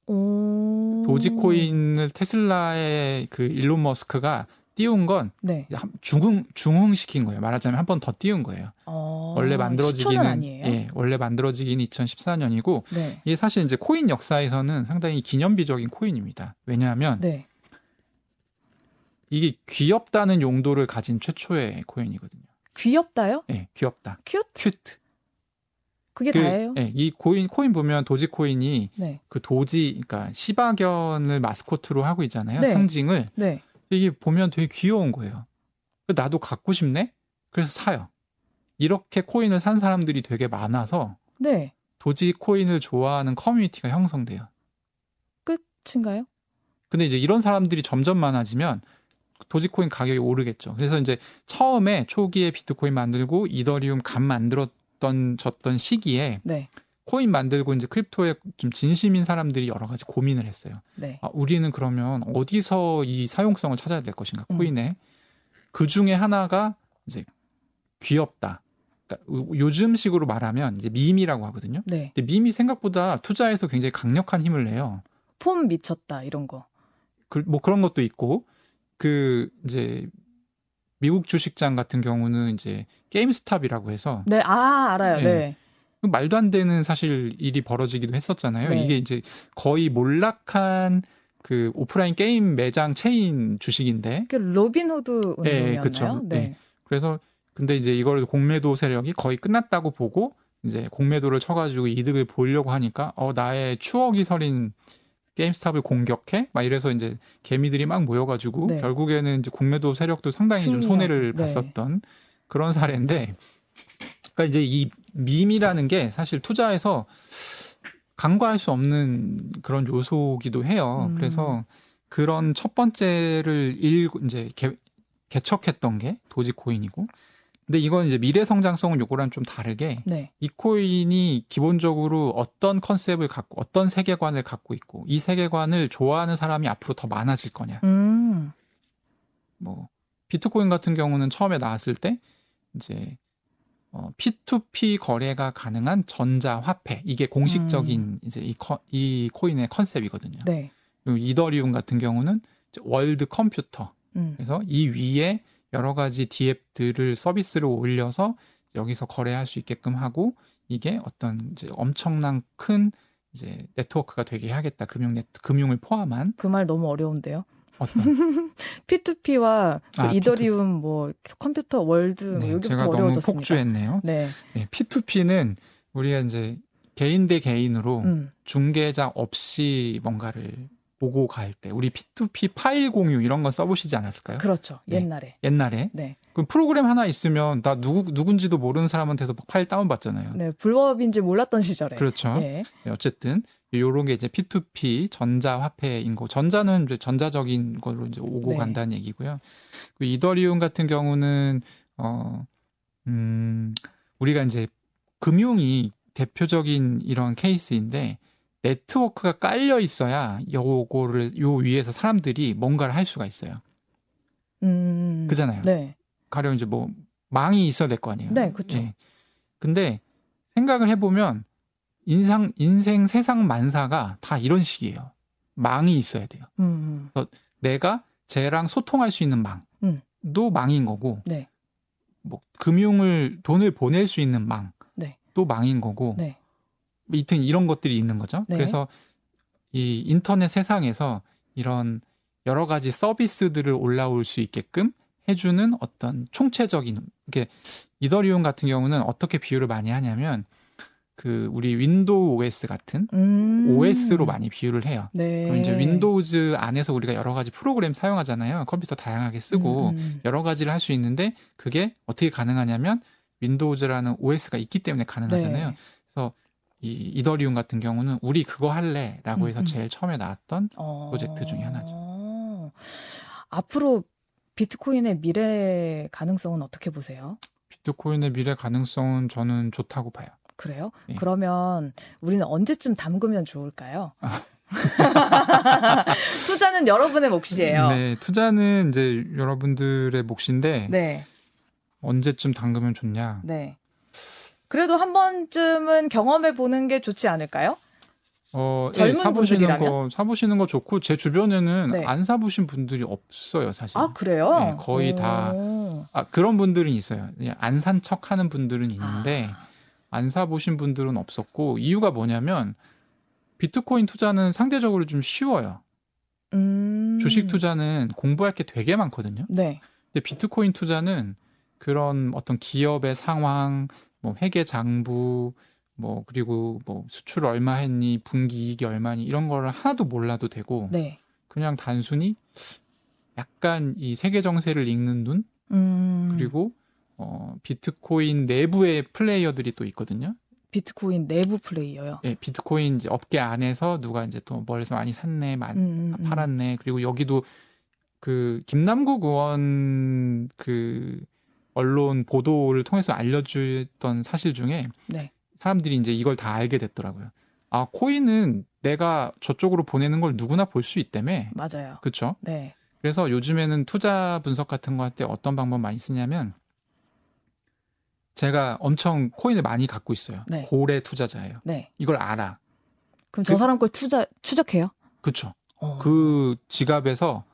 A: 오.
B: 도지코인을 테슬라의 그 일론 머스크가 띄운 건
A: 네.
B: 한- 중흥 중흥시킨 거예요. 말하자면 한 번 더 띄운 거예요.
A: 어,
B: 원래 만들어지기는. 예, 원래 만들어지기는 2014년이고
A: 네.
B: 이게 사실 이제 코인 역사에서는 상당히 기념비적인 코인입니다. 왜냐하면
A: 네.
B: 이게 귀엽다는 용도를 가진 최초의 코인이거든요.
A: 귀엽다요?
B: 예, 귀엽다. Cute? Cute.
A: 그게
B: 그,
A: 다예요?
B: 예, 이 코인 코인 보면 도지 코인이
A: 네.
B: 그 도지 그러니까 시바견을 마스코트로 하고 있잖아요.
A: 네.
B: 상징을
A: 네.
B: 이게 보면 되게 귀여운 거예요. 나도 갖고 싶네. 그래서 사요. 이렇게 코인을 산 사람들이 되게 많아서
A: 네.
B: 도지 코인을 좋아하는 커뮤니티가 형성돼요.
A: 끝인가요?
B: 근데 이제 이런 사람들이 점점 많아지면 도지코인 가격이 오르겠죠. 그래서 이제 처음에 초기에 비트코인 만들고 이더리움 감 만들었 던 졌던 시기에
A: 네.
B: 코인 만들고 이제 크립토에 좀 진심인 사람들이 여러 가지 고민을 했어요.
A: 네.
B: 아, 우리는 그러면 어디서 이 사용성을 찾아야 될 것인가
A: 음.
B: 코인에 그 중에 하나가 이제 귀엽다. 그러니까 요즘식으로 말하면 이제 밈이라고 하거든요.
A: 네.
B: 근데 밈이 생각보다 투자에서 굉장히 강력한 힘을 내요.
A: 폼 미쳤다 이런 거.
B: 그, 뭐 그런 것도 있고 그 이제 미국 주식장 같은 경우는 이제 게임스탑이라고 해서
A: 네, 아 알아요.
B: 네.
A: 네.
B: 말도 안 되는 사실 일이 벌어지기도 했었잖아요.
A: 네.
B: 이게 이제 거의 몰락한 그 오프라인 게임 매장 체인 주식인데
A: 그 로빈후드
B: 네,
A: 운동이었나요?
B: 그쵸.
A: 네.
B: 네. 그래서 근데 이제 이걸 공매도 세력이 거의 끝났다고 보고 이제 공매도를 쳐가지고 이득을 보려고 하니까 어 나의 추억이 서린 게임스탑을 공격해 막 이래서 이제 개미들이 막 모여가지고
A: 네.
B: 결국에는 이제 공매도 세력도 상당히 좀
A: 승리한,
B: 손해를
A: 네.
B: 봤었던 그런 사례인데 그러니까 이제 이 밈이라는 게 사실 투자에서 간과할 수 없는 그런 요소기도 해요.
A: 음.
B: 그래서 그런 첫 번째를 일 이제 개, 개척했던 게 도지코인이고 근데 이건 이제 미래 성장성은 요거랑 좀 다르게
A: 네.
B: 이 코인이 기본적으로 어떤 컨셉을 갖고 어떤 세계관을 갖고 있고 이 세계관을 좋아하는 사람이 앞으로 더 많아질 거냐.
A: 음.
B: 뭐 비트코인 같은 경우는 처음에 나왔을 때 이제 어, P2P 거래가 가능한 전자 화폐 이게 공식적인 이제 이, 커, 이 코인의 컨셉이거든요.
A: 네.
B: 그리고 이더리움 같은 경우는 World computer
A: 음.
B: 그래서 이 위에 여러 가지 DApp들을 서비스를 올려서 여기서 거래할 수 있게끔 하고 이게 어떤 이제 엄청난 큰 이제 네트워크가 되게 하겠다 금융 네트 금융을 포함한
A: 그 말 너무 어려운데요.
B: 어떤
A: P2P와 그
B: 아,
A: 이더리움 뭐 computer world 뭐
B: 네,
A: 여기부터
B: 제가 너무
A: 어려워졌습니다.
B: 폭주했네요.
A: 네.
B: 네, P2P는 우리가 이제 개인 대 개인으로
A: 음.
B: 중개자 없이 뭔가를 오고 갈 때 우리 P2P 파일 공유 이런 건 써보시지 않았을까요?
A: 그렇죠.
B: 네.
A: 옛날에.
B: 옛날에
A: 네.
B: 그 프로그램 하나 있으면 나 누구 누군지도 모르는 사람한테서 막 파일 다운 받잖아요.
A: 네. 불법인지 몰랐던 시절에.
B: 그렇죠.
A: 네.
B: 네, 어쨌든 요런 게 이제 P2P 전자 화폐인 거. 전자는 이제 전자적인 걸로 이제 오고
A: 네.
B: 간다는 얘기고요. 그 이더리움 같은 경우는 어 음, 우리가 이제 금융이 대표적인 이런 케이스인데 네트워크가 깔려 있어야 요거를 요 위에서 사람들이 뭔가를 할 수가 있어요.
A: 음.
B: 그잖아요.
A: 네.
B: 가령 이제 뭐 망이 있어야 될 거 아니에요.
A: 네, 그쵸.
B: 예. 근데 생각을 해 보면 인상 인생 세상 만사가 다 이런 식이에요. 망이 있어야 돼요.
A: 음. 음.
B: 내가 쟤랑 소통할 수 있는 망도
A: 음.
B: 망인 거고,
A: 네.
B: 뭐 금융을 돈을 보낼 수 있는 망도
A: 네.
B: 망인 거고,
A: 네.
B: 이튼 이런 것들이 있는 거죠.
A: 네.
B: 그래서 이 인터넷 세상에서 이런 여러 가지 서비스들을 올라올 수 있게끔 해주는 어떤 총체적인 이게 이더리움 같은 경우는 어떻게 비유를 많이 하냐면 그 우리 윈도우 OS 같은
A: 음.
B: OS로 많이 비유를 해요.
A: 네.
B: 그럼 이제 윈도우즈 안에서 우리가 여러 가지 프로그램 사용하잖아요. 컴퓨터 다양하게 쓰고
A: 음, 음.
B: 여러 가지를 할 수 있는데 그게 어떻게 가능하냐면 윈도우즈라는 OS가 있기 때문에 가능하잖아요.
A: 네.
B: 그래서 이 이더리움 같은 경우는 우리 그거 할래라고 해서
A: 음, 음.
B: 제일 처음에 나왔던
A: 어...
B: 프로젝트 중에 하나죠.
A: 앞으로 비트코인의 미래 가능성은 어떻게 보세요?
B: 비트코인의 미래 가능성은 저는 좋다고 봐요.
A: 그래요?
B: 예.
A: 그러면 우리는 언제쯤 담그면 좋을까요?
B: 아.
A: 투자는 여러분의 몫이에요.
B: 네, 투자는 이제 여러분들의 몫인데
A: 네.
B: 언제쯤 담그면 좋냐?
A: 네. 그래도 한 번쯤은 경험해 보는 게 좋지 않을까요?
B: 어, 예,
A: 젊은
B: 사보시는
A: 분들이라면?
B: 거 사보시는 거 좋고 제 주변에는
A: 네.
B: 안 사보신 분들이 없어요, 사실.
A: 아, 그래요?
B: 네, 거의 다
A: 오.
B: 아, 그런 분들은 있어요. 안 산 척하는 분들은 있는데
A: 아,
B: 안 사보신 분들은 없었고 이유가 뭐냐면 비트코인 투자는 상대적으로 좀 쉬워요.
A: 음.
B: 주식 투자는 공부할 게 되게 많거든요.
A: 네.
B: 근데 비트코인 투자는 그런 어떤 기업의 상황, 뭐 회계 장부, 뭐 그리고 뭐 수출 얼마 했니, 분기 이익이 얼마니 이런 거를 하나도 몰라도 되고
A: 네.
B: 그냥 단순히 약간 이 세계 정세를 읽는 눈
A: 음.
B: 그리고 어 비트코인 내부의 플레이어들이 또 있거든요.
A: 비트코인 내부 플레이어요.
B: 예, 비트코인 이제 업계 안에서 누가 이제 또 멀리서 많이 샀네, 많이
A: 음, 음, 음.
B: 팔았네. 그리고 여기도 그 김남국 의원 그 언론 보도를 통해서 알려주던 사실 중에
A: 네.
B: 사람들이 이제 이걸 다 알게 됐더라고요. 아, 코인은 내가 저쪽으로 보내는 걸 누구나 볼 수 있다며.
A: 맞아요.
B: 그렇죠?
A: 네.
B: 그래서 요즘에는 투자 분석 같은 거 할 때 어떤 방법 많이 쓰냐면 제가 엄청 코인을 많이 갖고 있어요.
A: 네.
B: 고래 투자자예요.
A: 네.
B: 이걸 알아.
A: 그럼 저
B: 그-
A: 사람 걸 투자 추적해요?
B: 그쵸.
A: 어.
B: 그 지갑에서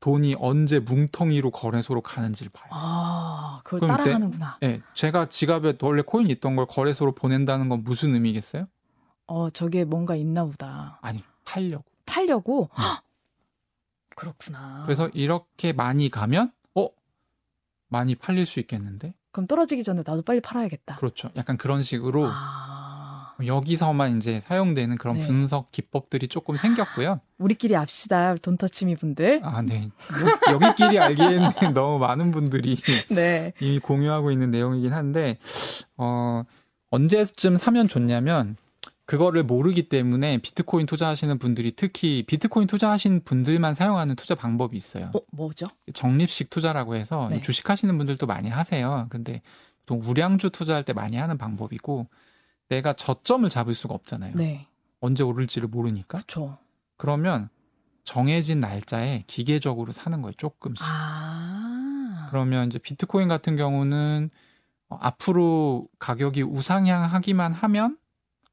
B: 돈이 언제 뭉텅이로 거래소로 가는지를 봐요.
A: 아, 그걸 따라가는구나.
B: 예, 제가 지갑에 원래 코인 있던 걸 거래소로 보낸다는 건 무슨 의미겠어요?
A: 어, 저게 뭔가 있나 보다.
B: 아니, 팔려고.
A: 팔려고?
B: 네.
A: 헉! 그렇구나.
B: 그래서 이렇게 많이 가면, 어? 많이 팔릴 수 있겠는데?
A: 그럼 떨어지기 전에 나도 빨리 팔아야겠다.
B: 그렇죠. 약간 그런 식으로
A: 아,
B: 여기서만 이제 사용되는 그런
A: 네.
B: 분석 기법들이 조금 생겼고요.
A: 우리끼리 압시다, 돈터치미 분들.
B: 아, 네. 여- 여기끼리 알기에는 너무 많은 분들이
A: 네.
B: 이미 공유하고 있는 내용이긴 한데, 어, 언제쯤 사면 좋냐면, 그거를 모르기 때문에 비트코인 투자하시는 분들이 특히 비트코인 투자하신 분들만 사용하는 투자 방법이 있어요.
A: 어, 뭐죠?
B: 적립식 투자라고 해서
A: 네.
B: 주식 하시는 분들도 많이 하세요. 근데 보통 우량주 투자할 때 많이 하는 방법이고, 내가 저점을 잡을 수가 없잖아요.
A: 네.
B: 언제 오를지를 모르니까.
A: 그쵸.
B: 그러면 정해진 날짜에 기계적으로 사는 거예요. 조금씩.
A: 아.
B: 그러면 이제 비트코인 같은 경우는 어, 앞으로 가격이 우상향하기만 하면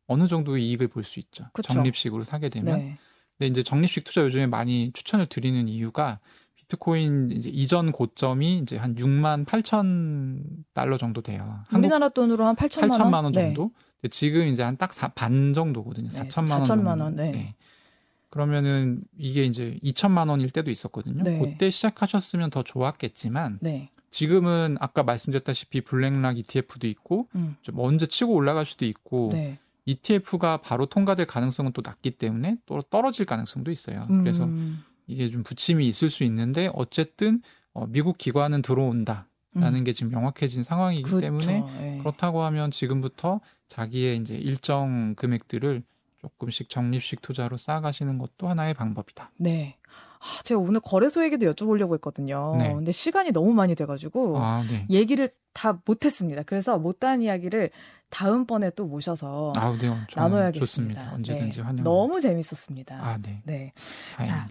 B: 어느 정도의 이익을 볼 수 있죠.
A: 그쵸.
B: 적립식으로 사게 되면.
A: 네.
B: 근데 이제 적립식 투자 요즘에 많이 추천을 드리는 이유가 비트코인 이제 이전 고점이 이제 한 6만 8천 달러 정도 돼요.
A: 우리나라 돈으로 한 8천만 원?
B: 8천만 원
A: 네.
B: 정도. 근데 지금 이제 한 딱 반 정도거든요.
A: 네,
B: 4천만 원.
A: 4천만
B: 정도.
A: 원, 네.
B: 그러면은 이게 이제 2천만 원일 때도 있었거든요.
A: 네.
B: 그때 시작하셨으면 더 좋았겠지만
A: 네.
B: 지금은 아까 말씀드렸다시피 블랙락 ETF도 있고
A: 음.
B: 좀 언제 치고 올라갈 수도 있고
A: 네.
B: ETF가 바로 통과될 가능성은 또 낮기 때문에 또 떨어질 가능성도 있어요. 그래서
A: 음.
B: 이게 좀 부침이 있을 수 있는데 어쨌든 어, 미국 기관은 들어온다라는
A: 음.
B: 게 지금 명확해진 상황이기
A: 그쵸.
B: 때문에
A: 예.
B: 그렇다고 하면 지금부터 자기의 이제 일정 금액들을 조금씩 적립식 투자로 쌓아가시는 것도 하나의 방법이다.
A: 네. 아, 제가 오늘 거래소 얘기도 여쭤보려고 했거든요.
B: 네.
A: 근데 시간이 너무 많이 돼가지고
B: 아, 네.
A: 얘기를 다 못했습니다. 그래서 못한 이야기를 다음번에 또 모셔서
B: 아, 네.
A: 나눠야겠습니다.
B: 좋습니다. 언제든지
A: 네.
B: 환영.
A: 너무 재밌었습니다.
B: 아, 네.
A: 네. 자,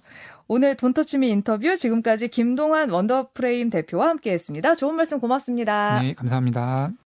A: 오늘 돈터치미 인터뷰 지금까지 김동환 원더프레임 대표와 함께했습니다. 좋은 말씀 고맙습니다.
B: 네, 감사합니다.